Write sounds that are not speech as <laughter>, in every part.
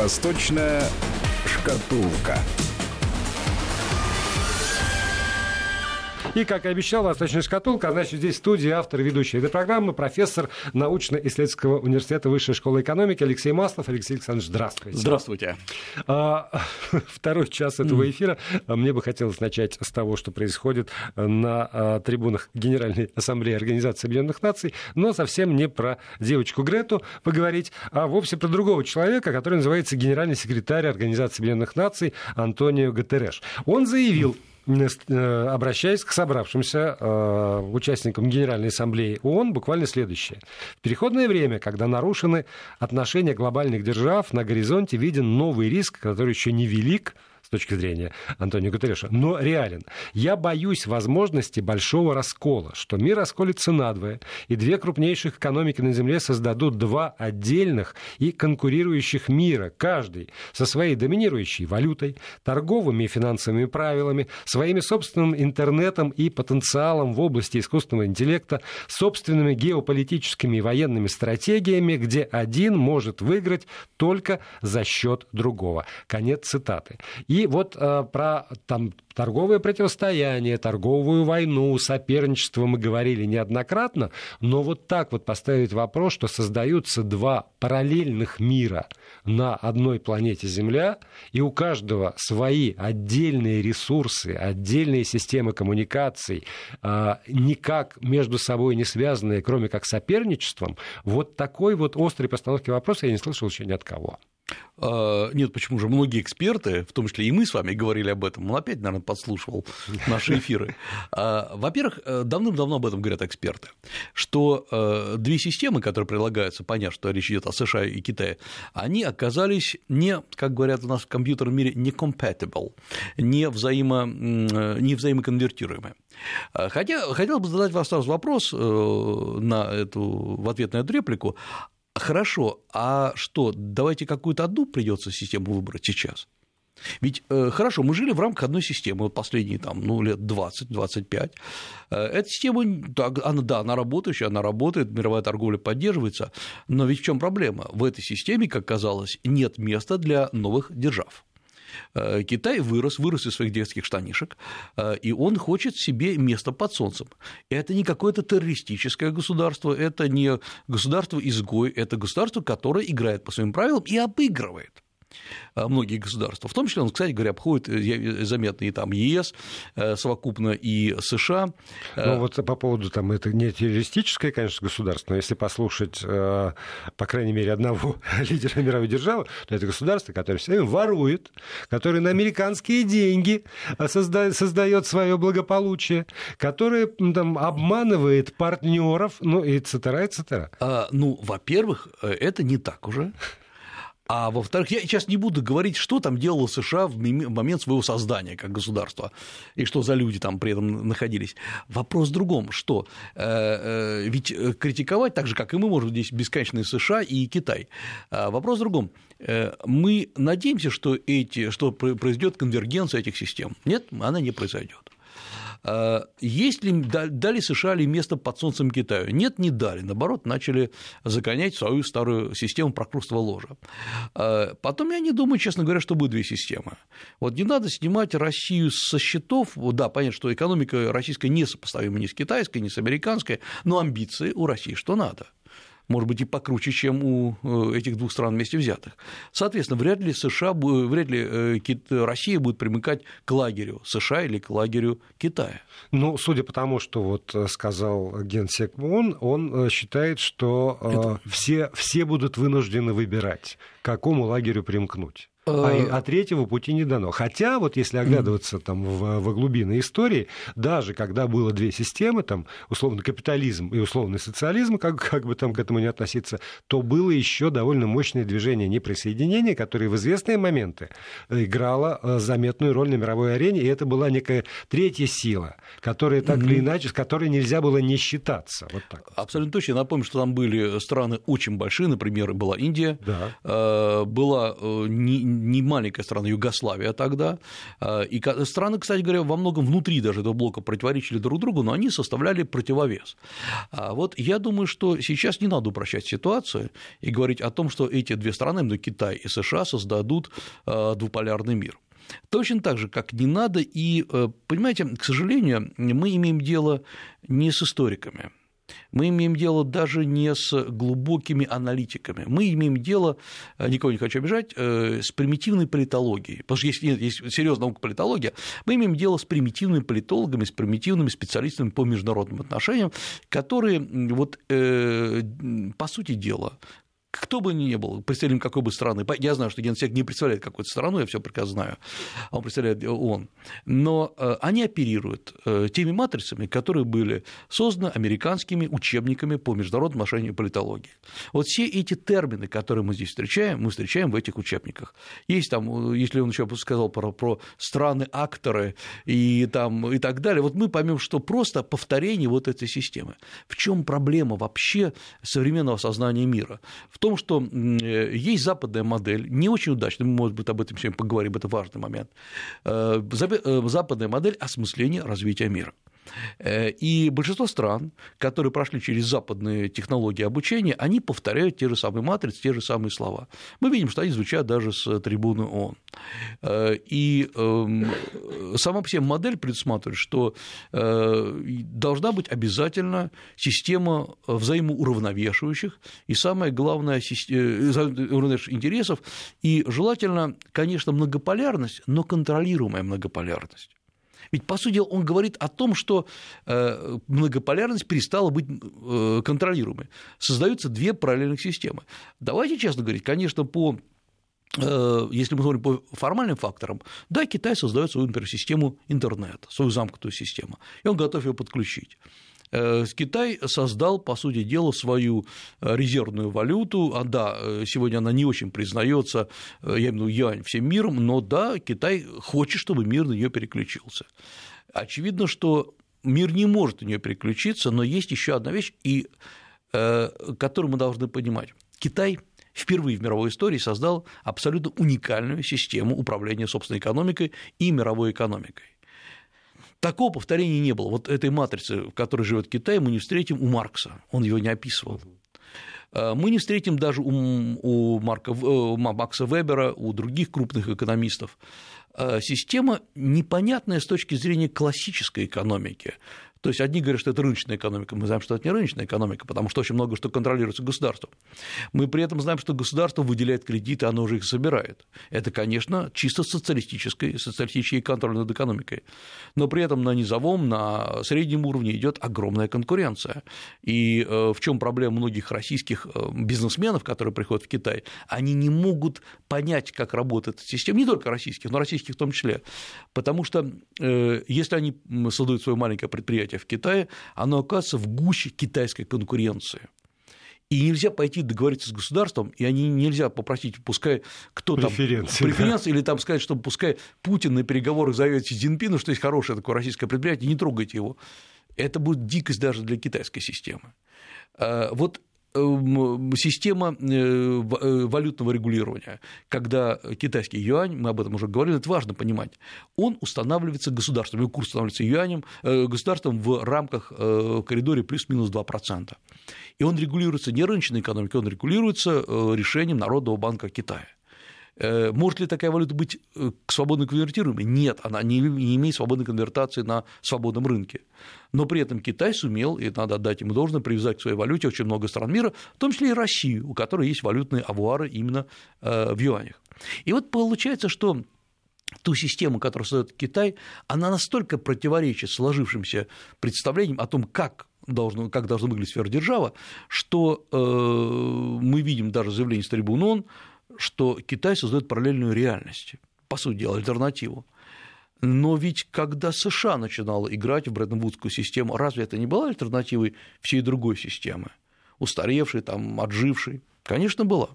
Восточная шкатулка. И, как и обещал, «Восточная шкатулка», а значит, здесь в студии автор и ведущий этой программы, профессор научно-исследовательского университета Высшей школы экономики Алексей Маслов. Алексей Александрович, здравствуйте. Здравствуйте. А, <laughs> второй час этого эфира. Мне бы хотелось начать с того, что происходит на а, трибунах Генеральной Ассамблеи Организации Объединенных Наций, но совсем не про девочку Грету поговорить, а вовсе про другого человека, который называется генеральный секретарь Организации Объединенных Наций Антонио Гатереш. Он заявил, обращаясь к собравшимся э, участникам Генеральной Ассамблеи ООН, буквально следующее. В переходное время, когда нарушены отношения глобальных держав, на горизонте виден новый риск, который еще не велик, точки зрения Антонио Гутерреша, но реален. Я боюсь возможности большого раскола, что мир расколется надвое, и две крупнейших экономики на Земле создадут два отдельных и конкурирующих мира, каждый со своей доминирующей валютой, торговыми и финансовыми правилами, своими собственным интернетом и потенциалом в области искусственного интеллекта, собственными геополитическими и военными стратегиями, где один может выиграть только за счет другого. Конец цитаты. И и вот э, про там, торговое противостояние, торговую войну, соперничество мы говорили неоднократно, но вот так вот поставить вопрос, что создаются два параллельных мира на одной планете Земля, и у каждого свои отдельные ресурсы, отдельные системы коммуникаций, э, никак между собой не связанные, кроме как соперничеством, вот такой вот острой постановки вопроса я не слышал еще ни от кого. А, нет, почему же многие эксперты, в том числе и мы с вами говорили об этом, он опять, наверное, подслушивал наши эфиры. А, во-первых, э, давным-давно об этом говорят эксперты, что э, две системы, которые предлагаются, понятно, что речь идет о США и Китае, они оказались не, как говорят у нас в компьютерном мире, не compatible, не, взаимо, не взаимоконвертируемые. А, хотя хотел бы задать вам сразу вопрос э, на эту, в ответ на эту реплику, Хорошо, а что, давайте какую-то одну придется систему выбрать сейчас? Ведь э, хорошо, мы жили в рамках одной системы, последние там, ну, лет 20-25. Э, эта система, она, да, она работающая, она работает, мировая торговля поддерживается, но ведь в чем проблема? В этой системе, как казалось, нет места для новых держав. Э, Китай вырос, вырос из своих детских штанишек, э, и он хочет себе место под солнцем. Это не какое-то террористическое государство, это не государство-изгой, это государство, которое играет по своим правилам и обыгрывает. Э, многие государства. В том числе он, кстати говоря, обходит э, заметно и там ЕС, э, совокупно и США. Ну вот по поводу там, это не террористическое, конечно, государство, но если послушать, по крайней мере, одного <laughs> лидера мировой державы, то это государство, которое все время ворует, которое на американские деньги создает свое благополучие, которое там, обманывает партнеров, ну и цетера, и цетера. А, ну, во-первых, это не так уже. А во-вторых, я сейчас не буду говорить, что там делала США в момент своего создания как государства и что за люди там при этом находились. Вопрос в другом, что э, э, ведь критиковать так же, как и мы можем здесь бесконечные США и Китай. А вопрос в другом. Э, мы надеемся, что, эти, что произойдет конвергенция этих систем. Нет, она не произойдет. А, есть ли, дали США ли место под солнцем Китаю? Нет, не дали. Наоборот, начали загонять свою старую систему прокрустого ложа. А, потом я не думаю, честно говоря, что будет две системы. Вот не надо снимать Россию со счетов. Да, понятно, что экономика российская не сопоставима ни с китайской, ни с американской, но амбиции у России что надо – может быть, и покруче, чем у э, этих двух стран вместе взятых. Соответственно, вряд ли США, вряд ли э, Россия будет примыкать к лагерю США или к лагерю Китая. Ну, судя по тому, что вот э, сказал генсек ООН, он считает, что Это... все, все будут вынуждены выбирать, к какому лагерю примкнуть. А, э, а третьего пути не дано. Хотя, вот если оглядываться там в, в глубины истории, даже когда было две системы, там, условно капитализм и условный социализм, как, как бы там к этому не относиться, то было еще довольно мощное движение неприсоединения, которое в известные моменты играло э, заметную роль на мировой арене, и это была некая третья сила, которая так или иначе, с которой нельзя было не считаться. Вот так. Абсолютно точно. Напомню, что там были страны очень большие, например, была Индия, да. Э, была не не маленькая страна, Югославия тогда, и страны, кстати говоря, во многом внутри даже этого блока противоречили друг другу, но они составляли противовес. А вот я думаю, что сейчас не надо упрощать ситуацию и говорить о том, что эти две страны, именно Китай и США, создадут двуполярный мир. Точно так же, как не надо, и, понимаете, к сожалению, мы имеем дело не с историками, мы имеем дело даже не с глубокими аналитиками, мы имеем дело, э, никого не хочу обижать, э, с примитивной политологией. Потому что есть, есть серьезная наука политология, мы имеем дело с примитивными политологами, с примитивными специалистами по международным отношениям, которые, вот, э, по сути дела, кто бы ни был, представителем какой бы страны, я знаю, что генсек не представляет какую-то страну, я все прекрасно знаю, а он представляет ООН, но э, они оперируют э, теми матрицами, которые были созданы американскими учебниками по международному отношению и политологии. Вот все эти термины, которые мы здесь встречаем, мы встречаем в этих учебниках. Есть там, если он еще сказал про, про страны-акторы и, там, и так далее, вот мы поймем, что просто повторение вот этой системы. В чем проблема вообще современного сознания мира? В том, что э, есть западная модель, не очень удачная, мы, может быть, об этом сегодня поговорим, это важный момент, э, э, западная модель осмысления развития мира. Э, и большинство стран, которые прошли через западные технологии обучения, они повторяют те же самые матрицы, те же самые слова. Мы видим, что они звучат даже с трибуны ООН. Э, и эм, сама по себе модель предусматривает, что э, должна быть обязательно система взаимоуравновешивающих и самое главное уравновешивающих интересов и желательно, конечно, многополярность, но контролируемая многополярность. Ведь, по сути он говорит о том, что э, многополярность перестала быть э, контролируемой. Создаются две параллельных системы. Давайте честно говорить, конечно, по э, если мы смотрим по формальным факторам, да, Китай создает свою, например, систему интернета, свою замкнутую систему, и он готов ее подключить. Э, Китай создал, по сути дела, свою э, резервную валюту. А да, э, сегодня она не очень признается, я имею в виду юань всем миром, но да, Китай хочет, чтобы мир на нее переключился. Очевидно, что мир не может на нее переключиться, но есть еще одна вещь, и, которую мы должны понимать. Китай впервые в мировой истории создал абсолютно уникальную систему управления собственной экономикой и мировой экономикой. Такого повторения не было. Вот этой матрицы, в которой живет Китай, мы не встретим у Маркса, он его не описывал. Э, мы не встретим даже у, у Марка, у Макса Вебера, у других крупных экономистов. Э, система непонятная с точки зрения классической экономики. То есть одни говорят, что это рыночная экономика, мы знаем, что это не рыночная экономика, потому что очень много что контролируется государством. Мы при этом знаем, что государство выделяет кредиты, оно уже их собирает. Это, конечно, чисто социалистический, социалистический контроль над экономикой. Но при этом на низовом, на среднем уровне идет огромная конкуренция. И э, в чем проблема многих российских э, бизнесменов, которые приходят в Китай? Они не могут понять, как работает эта система, не только российских, но российских в том числе. Потому что э, если они создают свое маленькое предприятие, предприятие в Китае, оно оказывается в гуще китайской конкуренции. И нельзя пойти договориться с государством, и они нельзя попросить, пускай кто там преференции, преференции да. или там сказать, что пускай Путин на переговорах зовет Си Цзиньпина, что есть хорошее такое российское предприятие, не трогайте его. Это будет дикость даже для китайской системы. А, вот система э, э, валютного регулирования, когда китайский юань, мы об этом уже говорили, это важно понимать, он устанавливается государством, его курс устанавливается юанем, э, государством в рамках в коридоре плюс-минус 2%. И он регулируется не рыночной экономикой, он регулируется решением Народного банка Китая. Э, может ли такая валюта быть э, свободно конвертируемой? Нет, она не имеет свободной конвертации на свободном рынке. Но при этом Китай сумел, и надо отдать ему должное, привязать к своей валюте очень много стран мира, в том числе и Россию, у которой есть валютные авуары именно э, в юанях. И вот получается, что ту систему, которую создает Китай, она настолько противоречит сложившимся представлениям о том, как должно, как должна выглядеть сфера что э, мы видим даже заявление с трибун ООН, что Китай создает параллельную реальность, по сути дела, альтернативу. Но ведь когда США начинала играть в Бреттон-Вудскую систему, разве это не была альтернативой всей другой системы? Устаревшей, там, отжившей? Конечно, была.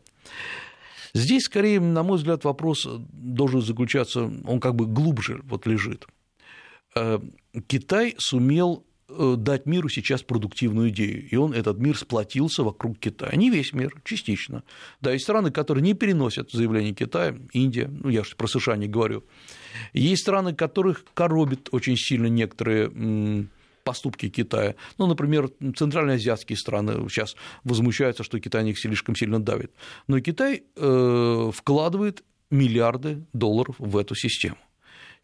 Здесь, скорее, на мой взгляд, вопрос должен заключаться, он как бы глубже вот лежит. Э, Китай сумел дать миру сейчас продуктивную идею, и он, этот мир, сплотился вокруг Китая. Не весь мир, частично. Да, есть страны, которые не переносят заявление Китая, Индия, ну, я про США не говорю. Есть страны, которых коробит очень сильно некоторые поступки Китая. Ну, например, центральноазиатские страны сейчас возмущаются, что Китай на них слишком сильно давит. Но Китай э, вкладывает миллиарды долларов в эту систему.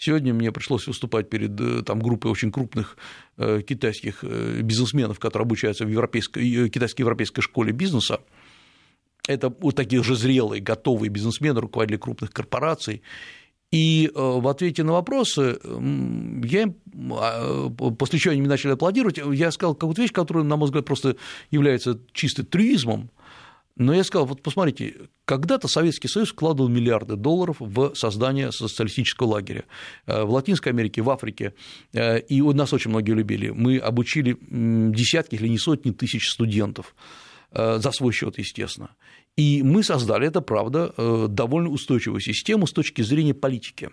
Сегодня мне пришлось выступать перед э, там, группой очень крупных э, китайских э, бизнесменов, которые обучаются в европейской, китайско-европейской школе бизнеса. Это вот такие же зрелые, готовые бизнесмены, руководители крупных корпораций. И в ответе на вопросы я а, после чего они начали аплодировать, я сказал какую-то вещь, которая, на мой взгляд, просто является чисто трюизмом, но я сказал, вот посмотрите, когда-то Советский Союз вкладывал миллиарды долларов в создание социалистического лагеря. Э, в Латинской Америке, в Африке, э, и нас очень многие любили. Мы обучили десятки или не сотни тысяч студентов э, за свой счет, естественно. И мы создали, это правда, довольно устойчивую систему с точки зрения политики.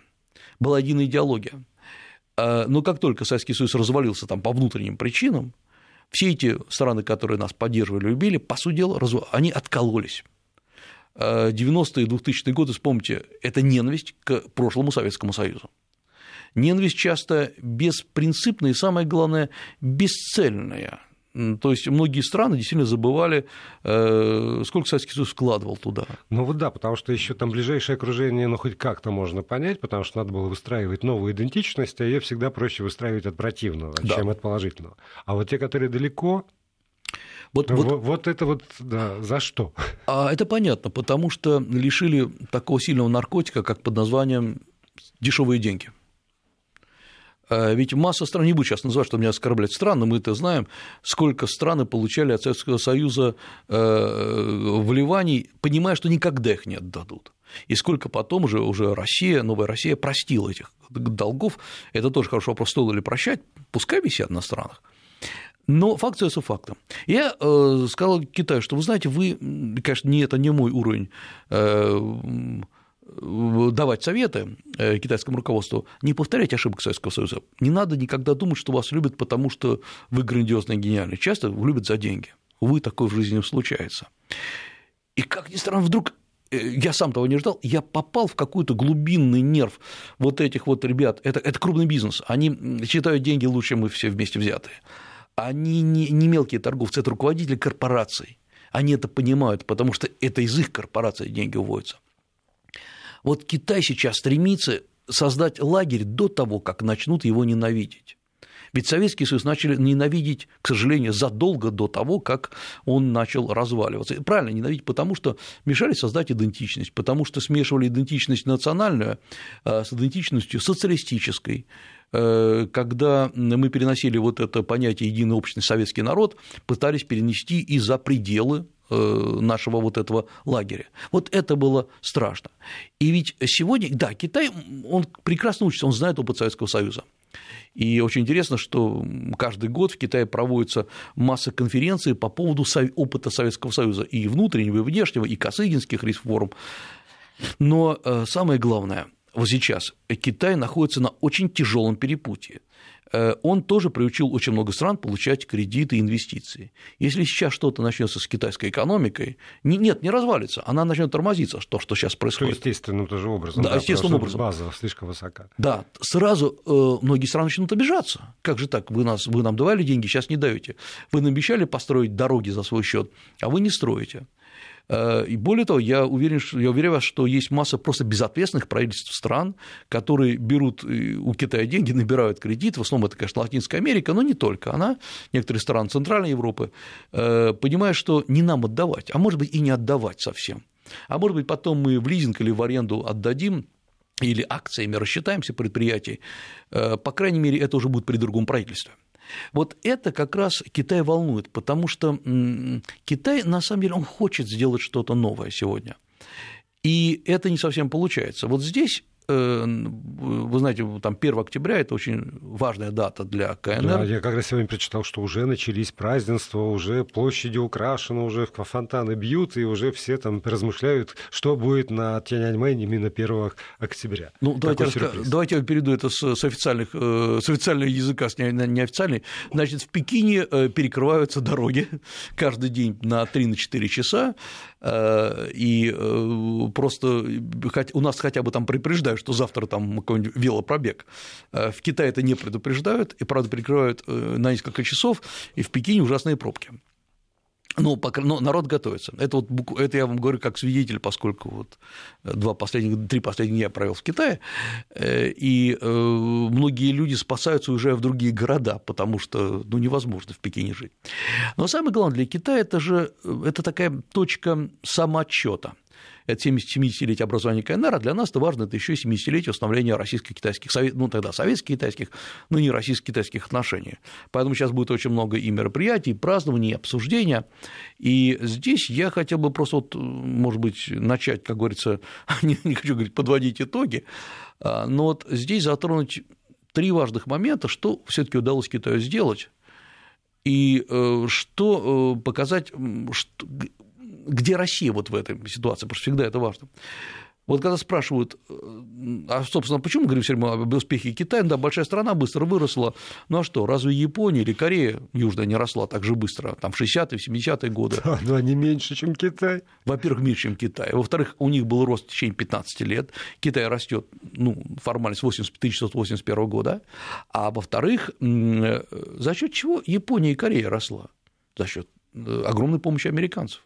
Была единая идеология. Но как только Советский Союз развалился там, по внутренним причинам, все эти страны, которые нас поддерживали, любили, по сути дела, они откололись. 90-е и 2000-е годы, вспомните, это ненависть к прошлому Советскому Союзу. Ненависть часто беспринципная и, самое главное, бесцельная. То есть многие страны действительно забывали, э, сколько Советский Союз вкладывал туда. Ну вот да, потому что еще там ближайшее окружение, ну хоть как-то можно понять, потому что надо было выстраивать новую идентичность, а ее всегда проще выстраивать от противного, да. чем от положительного. А вот те, которые далеко, вот, вот, вот, вот это вот да, за что? А это понятно, потому что лишили такого сильного наркотика, как под названием дешевые деньги. А ведь масса стран, не буду сейчас называть, что меня оскорблять страны, мы это знаем, сколько страны получали от Советского Союза э, вливаний, понимая, что никогда их не отдадут. И сколько потом уже, уже Россия, новая Россия простила этих долгов, это тоже хороший вопрос, стоило ли прощать, пускай висят на странах. Но факт остается фактом. Я э, сказал Китаю, что вы знаете, вы, конечно, не это не мой уровень э, давать советы э, китайскому руководству, не повторять ошибок Советского Союза. Не надо никогда думать, что вас любят, потому что вы грандиозный и гениальный. Часто любят за деньги. Увы, такое в жизни случается. И как ни странно, вдруг э, я сам того не ждал, я попал в какой-то глубинный нерв вот этих вот ребят. Это, это крупный бизнес. Они считают деньги лучше, чем мы все вместе взятые. Они не, не мелкие торговцы, это руководители корпораций. Они это понимают, потому что это из их корпорации деньги уводятся. Вот Китай сейчас стремится создать лагерь до того, как начнут его ненавидеть. Ведь Советский Союз начали ненавидеть, к сожалению, задолго до того, как он начал разваливаться. И правильно ненавидеть, потому что мешали создать идентичность, потому что смешивали идентичность национальную э, с идентичностью социалистической, э, когда мы переносили вот это понятие единый общественный советский народ, пытались перенести и за пределы нашего вот этого лагеря. Вот это было страшно. И ведь сегодня, да, Китай, он прекрасно учится, он знает опыт Советского Союза. И очень интересно, что каждый год в Китае проводится масса конференций по поводу опыта Советского Союза и внутреннего, и внешнего, и Косыгинских реформ. Но э, самое главное, вот сейчас Китай находится на очень тяжелом перепутье. Э, он тоже приучил очень много стран получать кредиты и инвестиции. Если сейчас что-то начнется с китайской экономикой, нет, не развалится, она начнет тормозиться, то, что сейчас происходит. Естественным тоже образом. Да, да естественным образом. База слишком высока. Да, сразу э, многие страны начнут обижаться. Как же так? Вы, нас, вы нам давали деньги, сейчас не даете. Вы нам обещали построить дороги за свой счет, а вы не строите. Э, и более того, я уверен, что, я уверен, что есть масса просто безответственных правительств стран, которые берут э, у Китая деньги, набирают кредит, в основном это, конечно, Латинская Америка, но не только она, некоторые страны Центральной Европы, э, понимая, что не нам отдавать, а может быть и не отдавать совсем. А может быть, потом мы в лизинг или в аренду отдадим, или акциями рассчитаемся предприятий, по крайней мере, это уже будет при другом правительстве. Вот это как раз Китай волнует, потому что Китай, на самом деле, он хочет сделать что-то новое сегодня. И это не совсем получается. Вот здесь вы знаете, там 1 октября – это очень важная дата для КНР. Да, я когда сегодня прочитал, что уже начались празднества, уже площади украшены, уже фонтаны бьют, и уже все там размышляют, что будет на Тяньаньмэнь именно 1 октября. Ну, давайте, раска... давайте я перейду это с, с, официальных, э, с официального языка, с неофициальный. Значит, в Пекине перекрываются дороги <laughs> каждый день на 3-4 часа, и просто у нас хотя бы там предупреждают, что завтра там какой-нибудь велопробег. Э, в Китае это не предупреждают, и, правда, перекрывают э, на несколько часов, и в Пекине ужасные пробки. Ну, но народ готовится. Это, вот, это я вам говорю как свидетель, поскольку вот два последних, три последних я провел в Китае, э, и многие люди спасаются, уезжая в другие города, потому что ну, невозможно в Пекине жить. Но самое главное для Китая это же это такая точка самоотчета это 70-летие образования КНР, а для нас это важно, это еще 70-летие установления российско-китайских, ну тогда советско-китайских, но не российско-китайских отношений. Поэтому сейчас будет очень много и мероприятий, и празднований, и обсуждения. И здесь я хотел бы просто, вот, может быть, начать, как говорится, <laughs> не, не хочу говорить, подводить итоги, а, но вот здесь затронуть три важных момента, что все таки удалось Китаю сделать, и э, что э, показать, что, где Россия вот в этой ситуации, потому что всегда это важно. Вот когда спрашивают, э, а, собственно, почему мы говорим все время об успехе Китая, да, большая страна быстро выросла, ну а что, разве Япония или Корея Южная не росла так же быстро, там, в 60-е, 70-е годы? Да, но они меньше, чем Китай. Во-первых, меньше, чем Китай. Во-вторых, у них был рост в течение 15 лет, Китай растет, ну, формально с 1981 года, а во-вторых, э, за счет чего Япония и Корея росла? За счет э, огромной помощи американцев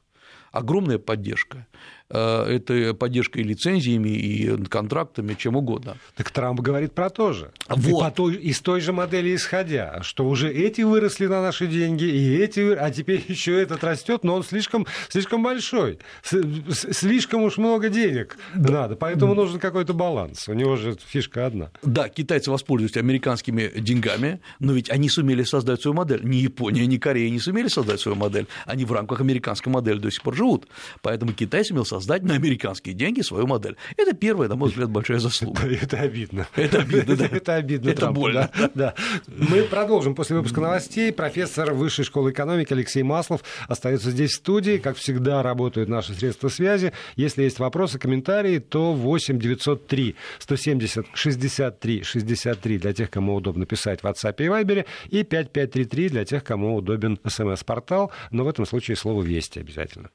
огромная поддержка. Э, это поддержка и лицензиями, и контрактами, чем угодно. Так Трамп говорит про то же. Вот. И той, из той же модели исходя, что уже эти выросли на наши деньги, и эти, а теперь <laughs> еще этот растет, но он слишком, слишком большой, слишком уж много денег да. надо, поэтому нужен какой-то баланс. У него же фишка одна. Да, китайцы воспользуются американскими деньгами, но ведь они сумели создать свою модель. Ни Япония, ни Корея не сумели создать свою модель. Они в рамках американской модели до сих пор живут. Поэтому Китай сумел создать создать на американские деньги свою модель. Это первая, на мой взгляд, большая заслуга. <laughs> Это обидно. Это обидно, да. Это обидно. Это больно. Да. Мы продолжим после выпуска новостей. Профессор Высшей школы экономики Алексей Маслов остается здесь в студии. Как всегда, работают наши средства связи. Если есть вопросы, комментарии, то 8 903 170 63 63 для тех, кому удобно писать в WhatsApp и Viber, и 5533 для тех, кому удобен смс-портал, но в этом случае слово «Вести» обязательно.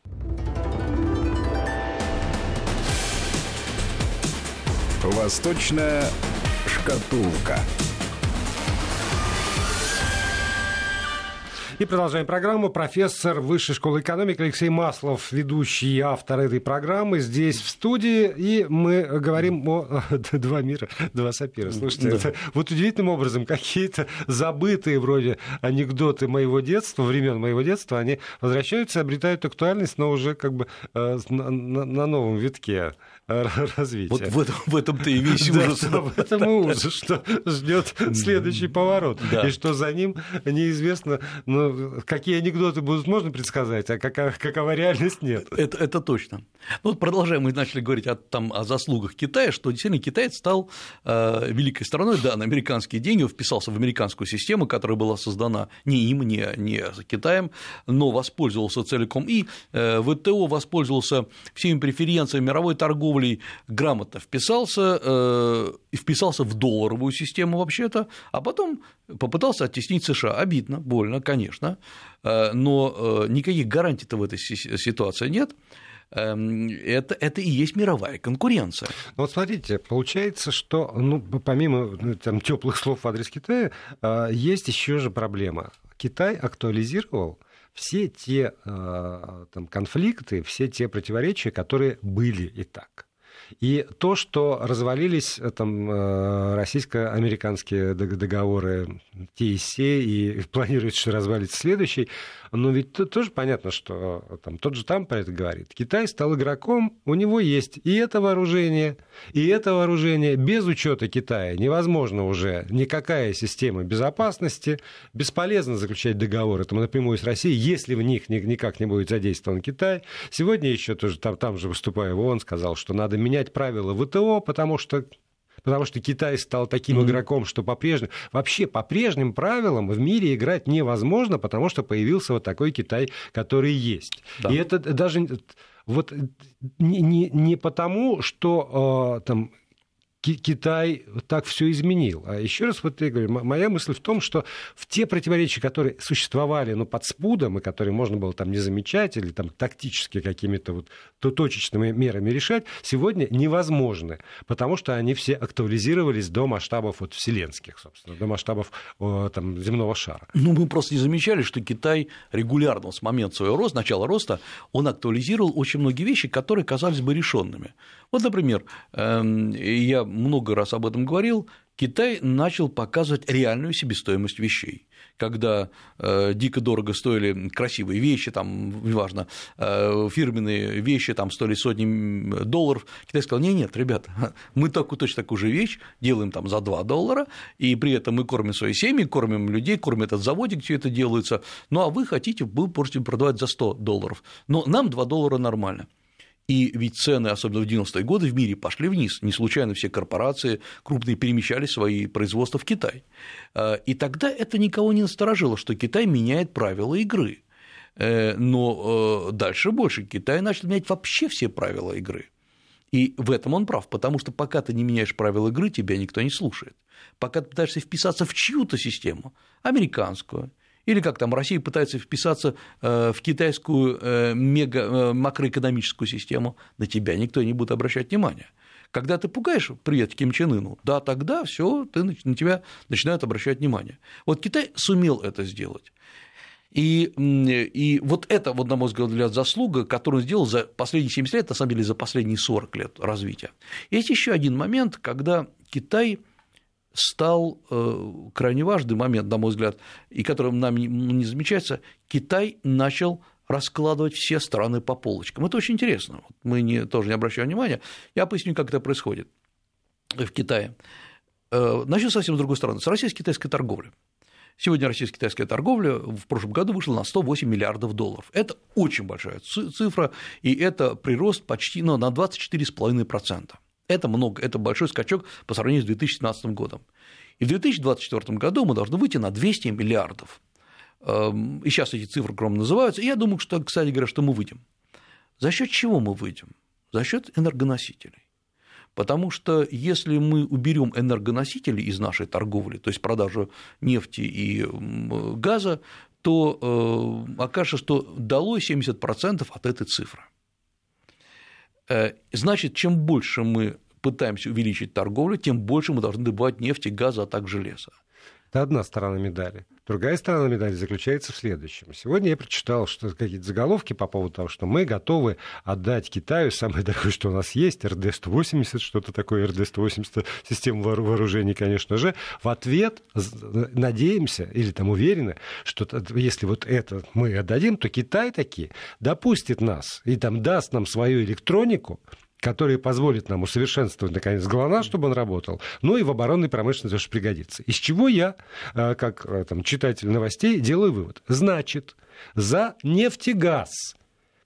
Восточная шкатулка. И продолжаем программу. Профессор Высшей школы экономики Алексей Маслов, ведущий и автор этой программы, здесь в студии. И мы говорим о <laughs> два мира, два сапира. Слушайте, да. это <laughs> вот удивительным образом какие-то забытые вроде анекдоты моего детства, времен моего детства, они возвращаются, обретают актуальность, но уже как бы э, на, на, новом витке развития. Вот в этом, в этом-то и весь <laughs> ужас. Да, в этом и ужас, что ждет следующий поворот. Да. И что за ним неизвестно, какие анекдоты будут, можно предсказать, а какова, какова реальность нет. Это, это точно. Ну, вот продолжаем, мы начали говорить о, там, о заслугах Китая, что действительно Китай стал э, великой страной, да, на американские деньги, вписался в американскую систему, которая была создана не им, не, не Китаем, но воспользовался целиком и э, ВТО воспользовался всеми преференциями мировой торговли, грамотно вписался, э, вписался в долларовую систему вообще-то, а потом попытался оттеснить США. Обидно, больно, конечно, э, но э, никаких гарантий-то в этой ситуации нет эм, это, это и есть мировая конкуренция. Ну, вот смотрите, получается, что ну, помимо ну, там, теплых слов в адрес Китая, есть еще же проблема. Китай актуализировал все те там, конфликты, все те противоречия, которые были и так. И то, что развалились э, там, э, российско-американские договоры ТСЕ и планируется, что развалится следующий, но ведь тоже понятно, что э, там, тот же там про это говорит. Китай стал игроком, у него есть и это вооружение, и это вооружение. Без учета Китая невозможно уже никакая система безопасности. Бесполезно заключать договоры там, напрямую с Россией, если в них никак не будет задействован Китай. Сегодня еще тоже там, там же выступая в ООН сказал, что надо менять правила ВТО, потому что потому что Китай стал таким mm-hmm. игроком, что по-прежнему, вообще по прежним правилам в мире играть невозможно, потому что появился вот такой Китай, который есть. Да. И это даже вот не, не, не потому, что э, там Китай так все изменил. А еще раз вот я говорю, моя мысль в том, что в те противоречия, которые существовали ну, под спудом, и которые можно было там не замечать или там тактически какими-то вот то точечными мерами решать, сегодня невозможны, потому что они все актуализировались до масштабов вот вселенских, собственно, до масштабов там, земного шара. Ну, мы просто не замечали, что Китай регулярно с момента своего роста, начала роста, он актуализировал очень многие вещи, которые казались бы решенными. Вот, например, эм, я много раз об этом говорил, Китай начал показывать реальную себестоимость вещей. Когда э, дико дорого стоили красивые вещи, там, неважно, э, фирменные вещи там стоили сотни долларов, Китай сказал, нет, нет, ребята, <laughs> мы такую, точно такую же вещь делаем там за 2 доллара, и при этом мы кормим свои семьи, кормим людей, кормим этот заводик, все это делается, ну а вы хотите, вы можете продавать за 100 долларов, но нам 2 доллара нормально. И ведь цены, особенно в 90-е годы, в мире пошли вниз. Не случайно все корпорации крупные перемещали свои производства в Китай. А, и тогда это никого не насторожило, что Китай меняет правила игры. Э, но э, дальше больше. Китай начал менять вообще все правила игры. И в этом он прав, потому что пока ты не меняешь правила игры, тебя никто не слушает. Пока ты пытаешься вписаться в чью-то систему, американскую, или как там Россия пытается вписаться э, в китайскую э, мега, э, макроэкономическую систему, на тебя никто не будет обращать внимания. Когда ты пугаешь привет Ким Чен Ыну, да, тогда все, ты, на тебя начинают обращать внимание. Вот Китай сумел это сделать. И, и вот это, вот, на мой взгляд, заслуга, которую он сделал за последние 70 лет, на самом деле за последние 40 лет развития. Есть еще один момент, когда Китай стал э, крайне важный момент, на мой взгляд, и которым нам не замечается, Китай начал раскладывать все страны по полочкам. Это очень интересно. Мы не, тоже не обращаем внимания. Я поясню, как это происходит в Китае. Э, начну совсем с другой стороны, с российско-китайской торговли. Сегодня российско-китайская торговля в прошлом году вышла на 108 миллиардов долларов. Это очень большая цифра, и это прирост почти ну, на 24,5%. Это много, это большой скачок по сравнению с 2017 годом. И в 2024 году мы должны выйти на 200 миллиардов. Эм, и сейчас эти цифры громко называются. И я думаю, что, кстати говоря, что мы выйдем. За счет чего мы выйдем? За счет энергоносителей. Потому что если мы уберем энергоносители из нашей торговли, то есть продажу нефти и газа, то э, окажется, что дало 70% от этой цифры. Э, значит, чем больше мы пытаемся увеличить торговлю, тем больше мы должны добывать нефти, газа, а также железа. Это одна сторона медали. Другая сторона медали заключается в следующем. Сегодня я прочитал что какие-то заголовки по поводу того, что мы готовы отдать Китаю самое дорогое, что у нас есть, РД-180, что-то такое, РД-180, система вооружений, конечно же. В ответ надеемся или там уверены, что если вот это мы отдадим, то Китай таки допустит нас и там даст нам свою электронику, который позволит нам усовершенствовать, наконец, ГЛОНАСС, чтобы он работал, ну и в оборонной промышленности тоже пригодится. Из чего я, э, как э, там, читатель новостей, делаю вывод. Значит, за нефть и газ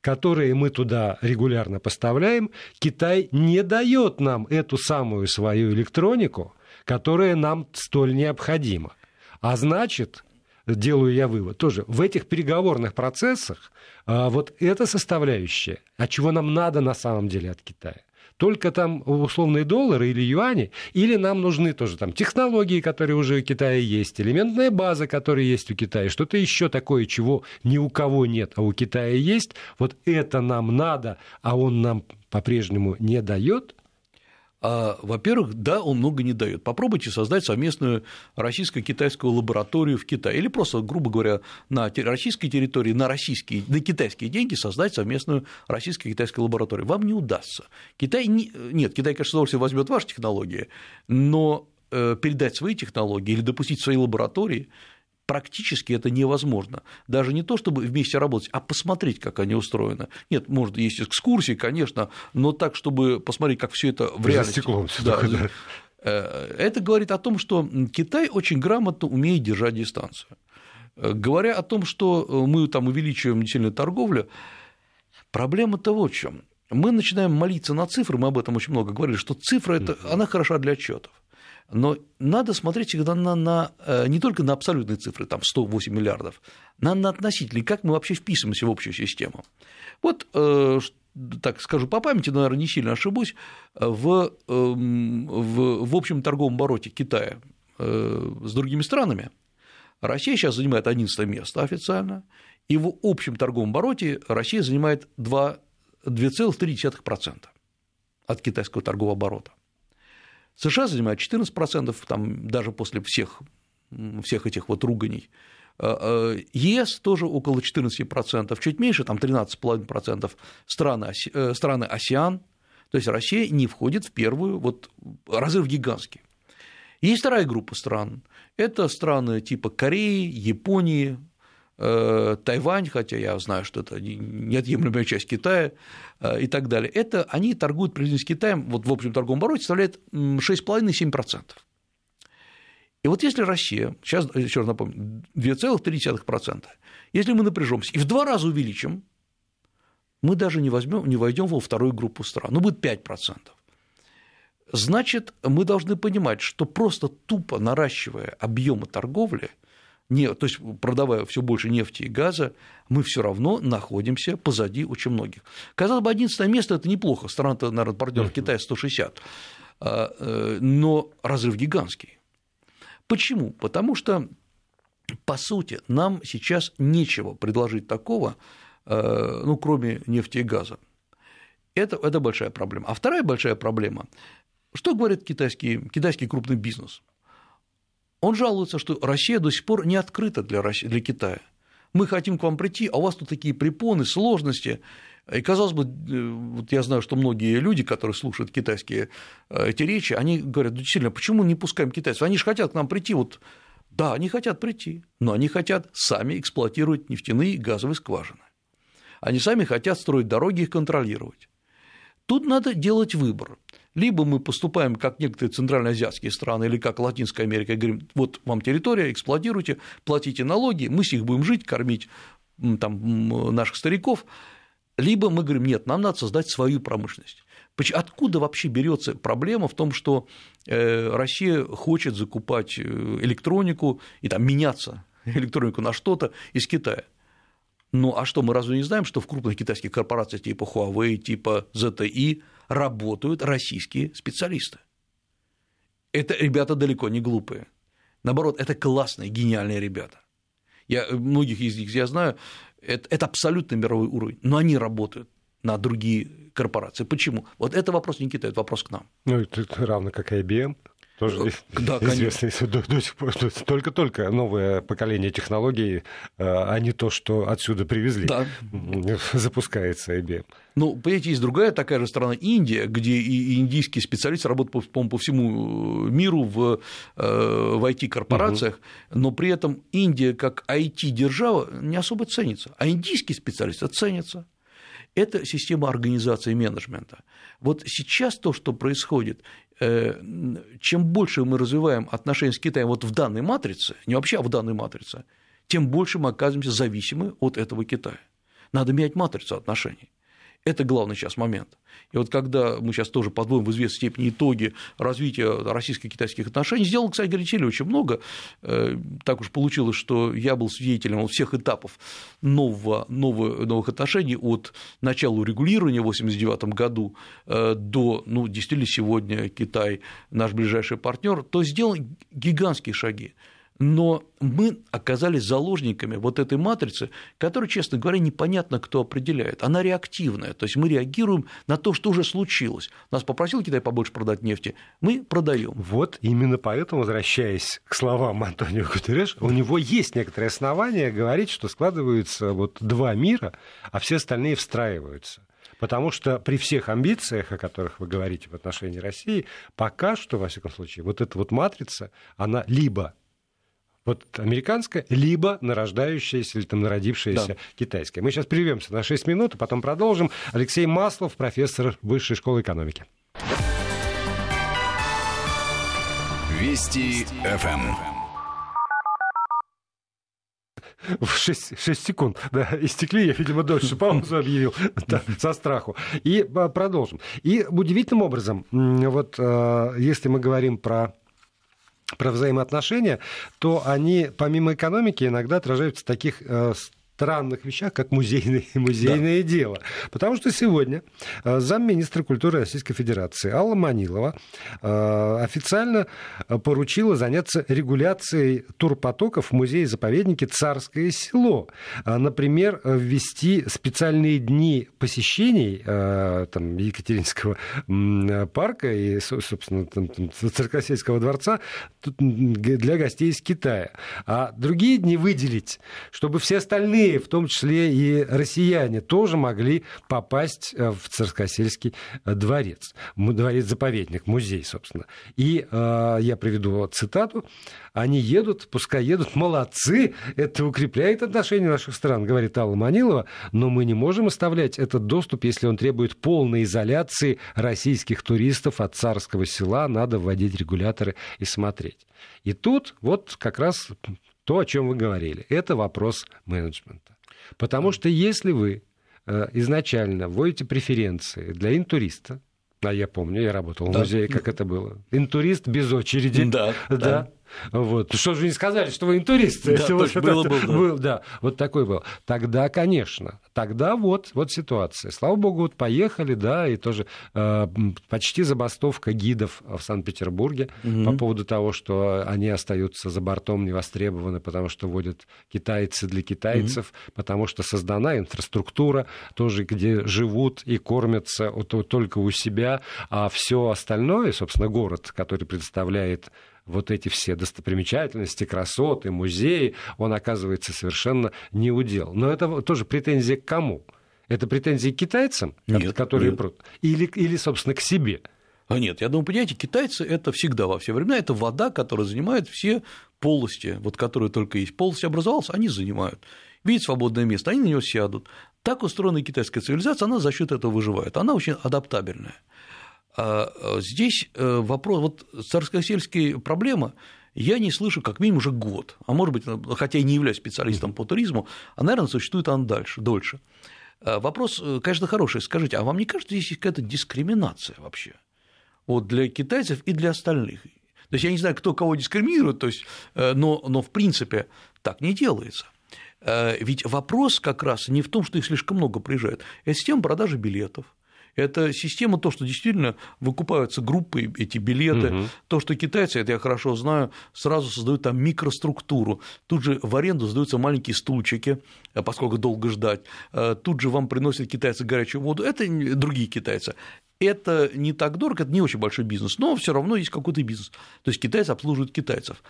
которые мы туда регулярно поставляем, Китай не дает нам эту самую свою электронику, которая нам столь необходима. А значит, делаю я вывод, тоже в этих переговорных процессах а, вот эта составляющая, а чего нам надо на самом деле от Китая, только там условные доллары или юани, или нам нужны тоже там технологии, которые уже у Китая есть, элементная база, которая есть у Китая, что-то еще такое, чего ни у кого нет, а у Китая есть, вот это нам надо, а он нам по-прежнему не дает, а, во-первых, да, он много не дает. Попробуйте создать совместную российско-китайскую лабораторию в Китае, или просто, грубо говоря, на российской территории, на российские, на китайские деньги создать совместную российско-китайскую лабораторию. Вам не удастся. Китай не... Нет, Китай, конечно, с удовольствием возьмет ваши технологии, но э, передать свои технологии или допустить свои лаборатории практически это невозможно. Даже не то, чтобы вместе работать, а посмотреть, как они устроены. Нет, может, есть экскурсии, конечно, но так, чтобы посмотреть, как все это в реальности. стеклом да, да. Э, это говорит о том, что Китай очень грамотно умеет держать дистанцию. Э, говоря о том, что мы там увеличиваем сильную торговлю, проблема-то вот в чем. мы начинаем молиться на цифры, мы об этом очень много говорили, что цифра это, она хороша для отчетов. Но надо смотреть всегда на, на, э, не только на абсолютные цифры, там 108 миллиардов, на, на относительные, как мы вообще вписываемся в общую систему. Вот, э, так скажу по памяти, наверное, не сильно ошибусь, в, эм, в, в общем торговом обороте Китая э, с другими странами Россия сейчас занимает 11 место официально, и в общем торговом обороте Россия занимает 2,3% от китайского торгового оборота. США занимает 14%, там, даже после всех, всех этих вот руганий. Э, э, ЕС тоже около 14%, чуть меньше, там 13,5% страны, э, страны АСИАН, то есть Россия не входит в первую, вот разрыв гигантский. Есть вторая группа стран, это страны типа Кореи, Японии, Тайвань, хотя я знаю, что это неотъемлемая часть Китая и так далее, это они торгуют приблизительно с Китаем, вот в общем торговом обороте составляет 6,5-7%. И вот если Россия, сейчас еще раз напомню, 2,3%, если мы напряжемся и в два раза увеличим, мы даже не, возьмем, не войдем во вторую группу стран, ну будет 5%. Значит, мы должны понимать, что просто тупо наращивая объемы торговли, не, то есть продавая все больше нефти и газа, мы все равно находимся позади очень многих. Казалось бы, 11 место это неплохо, страна-то, наверное, партнеров Китая 160, а, э, но разрыв гигантский. Почему? Потому что, по сути, нам сейчас нечего предложить такого, э, ну, кроме нефти и газа. Это, это большая проблема. А вторая большая проблема, что говорит китайский, китайский крупный бизнес? Он жалуется, что Россия до сих пор не открыта для, России, для Китая. Мы хотим к вам прийти, а у вас тут такие препоны, сложности. И казалось бы, э, вот я знаю, что многие люди, которые слушают китайские э, эти речи, они говорят, действительно, почему не пускаем китайцев? Они же хотят к нам прийти, вот да, они хотят прийти, но они хотят сами эксплуатировать нефтяные и газовые скважины. Они сами хотят строить дороги и контролировать. Тут надо делать выбор. Либо мы поступаем, как некоторые центральноазиатские страны или как Латинская Америка, и говорим, вот вам территория, эксплуатируйте, платите налоги, мы с них будем жить, кормить там, наших стариков, либо мы говорим, нет, нам надо создать свою промышленность. Откуда вообще берется проблема в том, что э, Россия хочет закупать э, электронику и там меняться <laughs> электронику на что-то из Китая? Ну а что, мы разве не знаем, что в крупных китайских корпорациях типа Huawei, типа ZTE работают российские специалисты? Это ребята далеко не глупые. Наоборот, это классные, гениальные ребята. Я, многих из них я знаю, это, это абсолютно мировой уровень, но они работают на другие корпорации. Почему? Вот это вопрос не Китая, это вопрос к нам. Ну, это равно как IBM. Тоже да, известно, конечно. <laughs> До, до сих пор <laughs> только-только новое поколение технологий, а не то, что отсюда привезли, да. <laughs> запускается IBM. Ну, понимаете, есть другая такая же страна Индия, где и индийские специалисты работают, по, по всему миру в, э, в IT-корпорациях, угу. но при этом Индия как IT-держава не особо ценится, а индийские специалисты ценятся это система организации менеджмента. Вот сейчас то, что происходит, э, чем больше мы развиваем отношения с Китаем вот в данной матрице, не вообще, а в данной матрице, тем больше мы оказываемся зависимы от этого Китая. Надо менять матрицу отношений. Это главный сейчас момент. И вот когда мы сейчас тоже подводим в известной степени итоги развития российско-китайских отношений, сделал, кстати, Горячели очень много. Э, так уж получилось, что я был свидетелем всех этапов нового, нового, новых отношений от начала урегулирования в 1989 году э, до, ну, действительно, сегодня Китай наш ближайший партнер, то сделаны гигантские шаги но мы оказались заложниками вот этой матрицы, которую, честно говоря, непонятно, кто определяет. Она реактивная, то есть мы реагируем на то, что уже случилось. Нас попросил Китай побольше продать нефти, мы продаем. Вот именно поэтому, возвращаясь к словам Антонио Гутерреш, у него есть некоторые основания говорить, что складываются вот два мира, а все остальные встраиваются. Потому что при всех амбициях, о которых вы говорите в отношении России, пока что, во всяком случае, вот эта вот матрица, она либо вот американская, либо нарождающаяся или там народившаяся да. китайская. Мы сейчас прервемся на 6 минут, а потом продолжим. Алексей Маслов, профессор Высшей школы экономики. Вести ФМ. в 6, 6 секунд да, истекли, я, видимо, дольше паузу объявил да, со страху. И а, продолжим. И удивительным образом, вот а, если мы говорим про про взаимоотношения, то они, помимо экономики, иногда отражаются в таких э, странных вещах, как музейное, <laughs> музейное да. дело. Потому что сегодня э, замминистра культуры Российской Федерации Алла Манилова э, официально поручила заняться регуляцией турпотоков в музее-заповеднике «Царское село». Э, например, ввести специальные дни посещений там, Екатеринского парка и, собственно, там, Царскосельского дворца для гостей из Китая. А другие дни выделить, чтобы все остальные евреи, в том числе и россияне, тоже могли попасть э, в Царскосельский э, дворец, дворец-заповедник, музей, собственно. И э, я приведу цитату. Они едут, пускай едут, молодцы, это укрепляет отношения наших стран, говорит Алла Манилова, но мы не можем оставлять этот доступ, если он требует полной изоляции российских туристов от царского села, надо вводить регуляторы и смотреть. И тут вот как раз то, о чем вы говорили. Это вопрос менеджмента. Потому что если вы э, изначально вводите преференции для интуриста, а я помню, я работал да. в музее, как это было. Интурист без очереди. Да. <laughs> да. да. Вот. Что же не сказали, что вы интурист? Да, вот было, был, да. был, да. Вот такой был. Тогда, конечно. Тогда вот, вот ситуация. Слава богу, вот поехали, да, и тоже э, почти забастовка гидов в Санкт-Петербурге угу. по поводу того, что они остаются за бортом не востребованы, потому что водят китайцы для китайцев, угу. потому что создана инфраструктура тоже, где живут и кормятся вот, вот, только у себя, а все остальное, собственно, город, который предоставляет вот эти все достопримечательности, красоты, музеи, он оказывается совершенно не удел. Но это тоже претензия к кому? Это претензии к китайцам, нет, которые... Нет. Или, или, собственно, к себе? А нет, я думаю, понимаете, китайцы это всегда во все времена, это вода, которая занимает все полости, вот которые только есть. Полость образовалась, они занимают. Видят свободное место, они на него сядут. Так устроена китайская цивилизация, она за счет этого выживает. Она очень адаптабельная. А, а здесь э, вопрос, вот царскосельские проблема, я не слышу как минимум уже год, а может быть, хотя и не являюсь специалистом по туризму, а, наверное, существует она дальше, дольше. А, вопрос, э, конечно, хороший. Скажите, а вам не кажется, здесь есть какая-то дискриминация вообще? Вот для китайцев и для остальных. То есть я не знаю, кто кого дискриминирует, то есть, э, но, но в принципе так не делается. Ведь вопрос как раз не в том, что их слишком много приезжает, это система продажи билетов, это система, то, что действительно выкупаются группы, эти билеты, угу. то, что китайцы, это я хорошо знаю, сразу создают там микроструктуру. Тут же в аренду сдаются маленькие стульчики, э, поскольку долго ждать. Э, тут же вам приносят китайцы горячую воду. Это другие китайцы. Это не так дорого, это не очень большой бизнес, но все равно есть какой-то бизнес. То есть китайцы обслуживают китайцев.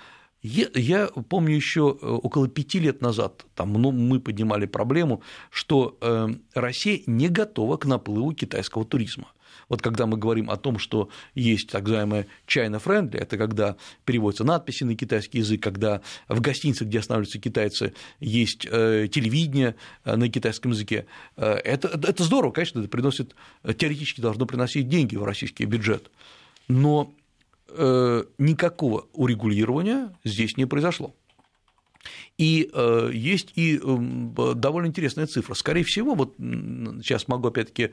Я помню еще э, около пяти лет назад, там, ну, мы поднимали проблему, что э, Россия не готова к наплыву китайского туризма. Вот когда мы говорим о том, что есть так называемое China Friendly, это когда переводятся надписи на китайский язык, когда в гостиницах, где останавливаются китайцы, есть э, телевидение на китайском языке. Это, это здорово, конечно, это приносит, теоретически должно приносить деньги в российский бюджет. Но никакого урегулирования здесь не произошло. И э, есть и э, довольно интересная цифра. Скорее всего, вот сейчас могу опять-таки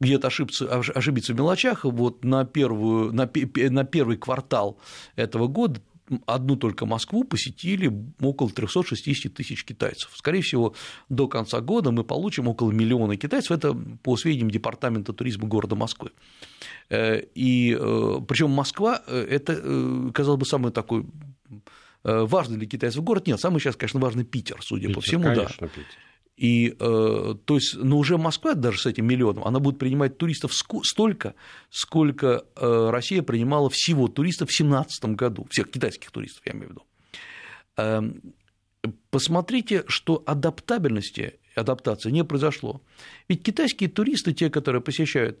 где-то ошибиться, ошибиться в мелочах, вот на, первую, на, на первый квартал этого года одну только Москву посетили около 360 тысяч китайцев. Скорее всего, до конца года мы получим около миллиона китайцев, это по сведениям Департамента туризма города Москвы. Э, и э, причем Москва э, это, казалось бы, самый такой важный для китайцев город. Нет, самый сейчас, конечно, важный Питер, судя Питер, по всему, конечно, да. Питер. И, э, то есть, ну, уже Москва даже с этим миллионом, она будет принимать туристов столько, сколько э, Россия принимала всего туристов в 2017 году, всех китайских туристов, я имею в виду. Эм, посмотрите, что адаптабельности, адаптации не произошло. Ведь китайские туристы, те, которые посещают,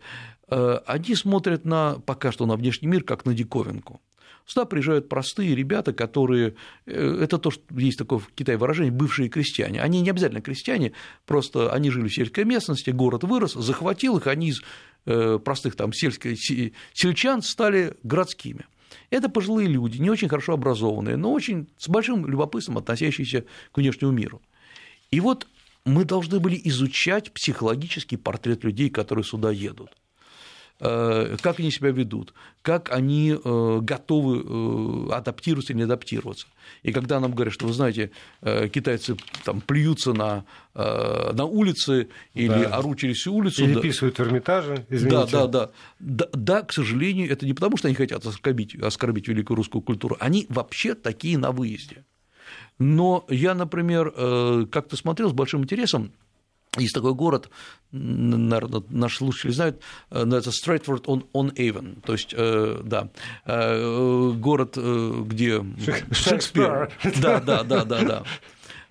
э, они смотрят на, пока что на внешний мир, как на диковинку. Сюда приезжают простые ребята, которые, э, это то, что есть такое в Китае выражение, бывшие крестьяне. Они не обязательно крестьяне, просто они жили в сельской местности, город вырос, захватил их, они из э, простых там сельских сельчан стали городскими. Это пожилые люди, не очень хорошо образованные, но очень с большим любопытством относящиеся к внешнему миру. И вот мы должны были изучать психологический портрет людей, которые сюда едут как они себя ведут, как они э, готовы э, адаптироваться или не адаптироваться. И когда нам говорят, что, вы знаете, китайцы там плюются на, на улице или да. орут через всю улицу. Или да, писают в Эрмитаже, извините. Да, да, да, да. Да, к сожалению, это не потому, что они хотят оскорбить, оскорбить великую русскую культуру, они вообще такие на выезде. Но я, например, э, как-то смотрел с большим интересом есть такой город, наверное, наши слушатели знают, э, называется Стрэйтфорд он on Avon, то есть, э, да, город, где Шекспир. Да, да, да, да, да.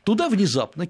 Туда внезапно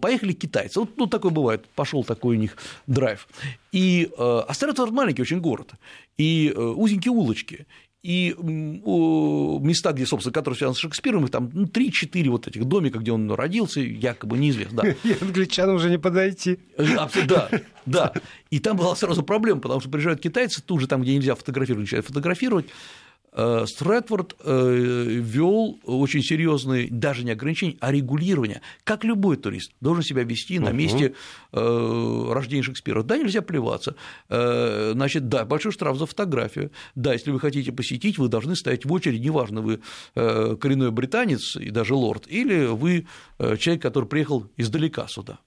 поехали китайцы. Вот ну, такое бывает, пошел такой у них драйв. И, а Стрэйтфорд маленький очень город, и узенькие улочки, и места, где, собственно, которые связаны с Шекспиром, их там ну, 3-4 вот этих домика, где он родился, якобы неизвестно. Да. <laughs> И англичанам уже не подойти. Да, <laughs> да. И там была сразу проблема, потому что приезжают китайцы, тут же там, где нельзя фотографировать, начинают фотографировать, Э, Стрэдфорд э, ввел очень серьезные даже не ограничения, а регулирование. Как любой турист должен себя вести на месте uh рождения Шекспира. Да, нельзя плеваться. Значит, да, большой штраф за фотографию. Да, если вы хотите посетить, вы должны стоять в очереди, неважно, вы коренной британец и даже лорд, или вы человек, который приехал издалека сюда.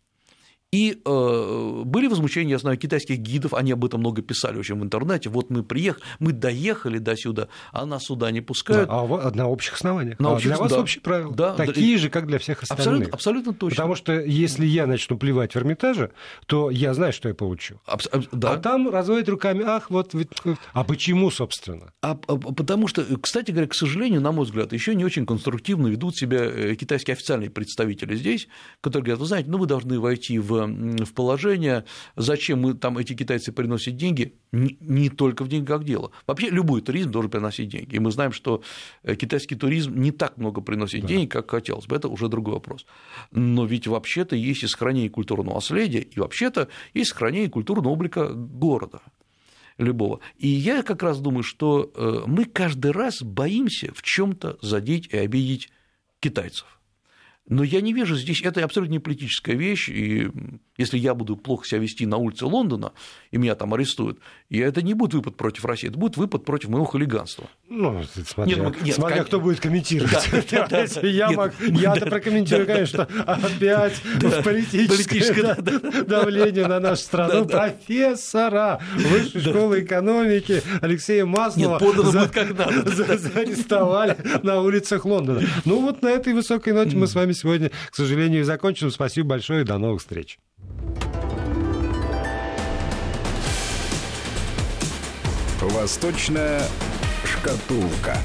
И э, были возмущения, я знаю, китайских гидов, они об этом много писали в общем в интернете. Вот мы приехали, мы доехали до сюда, а нас сюда не пускают. Да, а на общих основаниях. На а общих, для вас да, общие правила. Да, Такие да, же, как для всех остальных. Абсолютно, абсолютно точно. Потому что если я начну плевать в Эрмитаже, то я знаю, что я получу. Аб- да. А там разводят руками, ах, вот. А почему, собственно? А, а, потому что, кстати говоря, к сожалению, на мой взгляд, еще не очень конструктивно ведут себя э, китайские официальные представители здесь, которые говорят, вы знаете, ну вы должны войти в в положение, зачем мы там эти китайцы приносят деньги, не, только в деньгах дело. Вообще любой туризм должен приносить деньги. И мы знаем, что э, китайский туризм не так много приносит да. денег, как хотелось бы. Это уже другой вопрос. Но ведь вообще-то есть и сохранение культурного наследия, и вообще-то есть сохранение культурного облика города любого. И я как раз думаю, что э, мы каждый раз боимся в чем-то задеть и обидеть китайцев. Но я не вижу здесь, это абсолютно не политическая вещь, и если я буду плохо себя вести на улице Лондона, и меня там арестуют, и это не будет выпад против России, это будет выпад против моего хулиганства. Ну, смотря, нет, нет, смотря кто будет комментировать. Мог, я-то прокомментирую, конечно, опять политическое давление на нашу страну профессора Высшей школы экономики Алексея Маслова заарестовали на улицах Лондона. Ну вот на этой высокой ноте мы с вами сегодня, к сожалению, закончим. Спасибо большое и до новых встреч. Восточная шкатулка.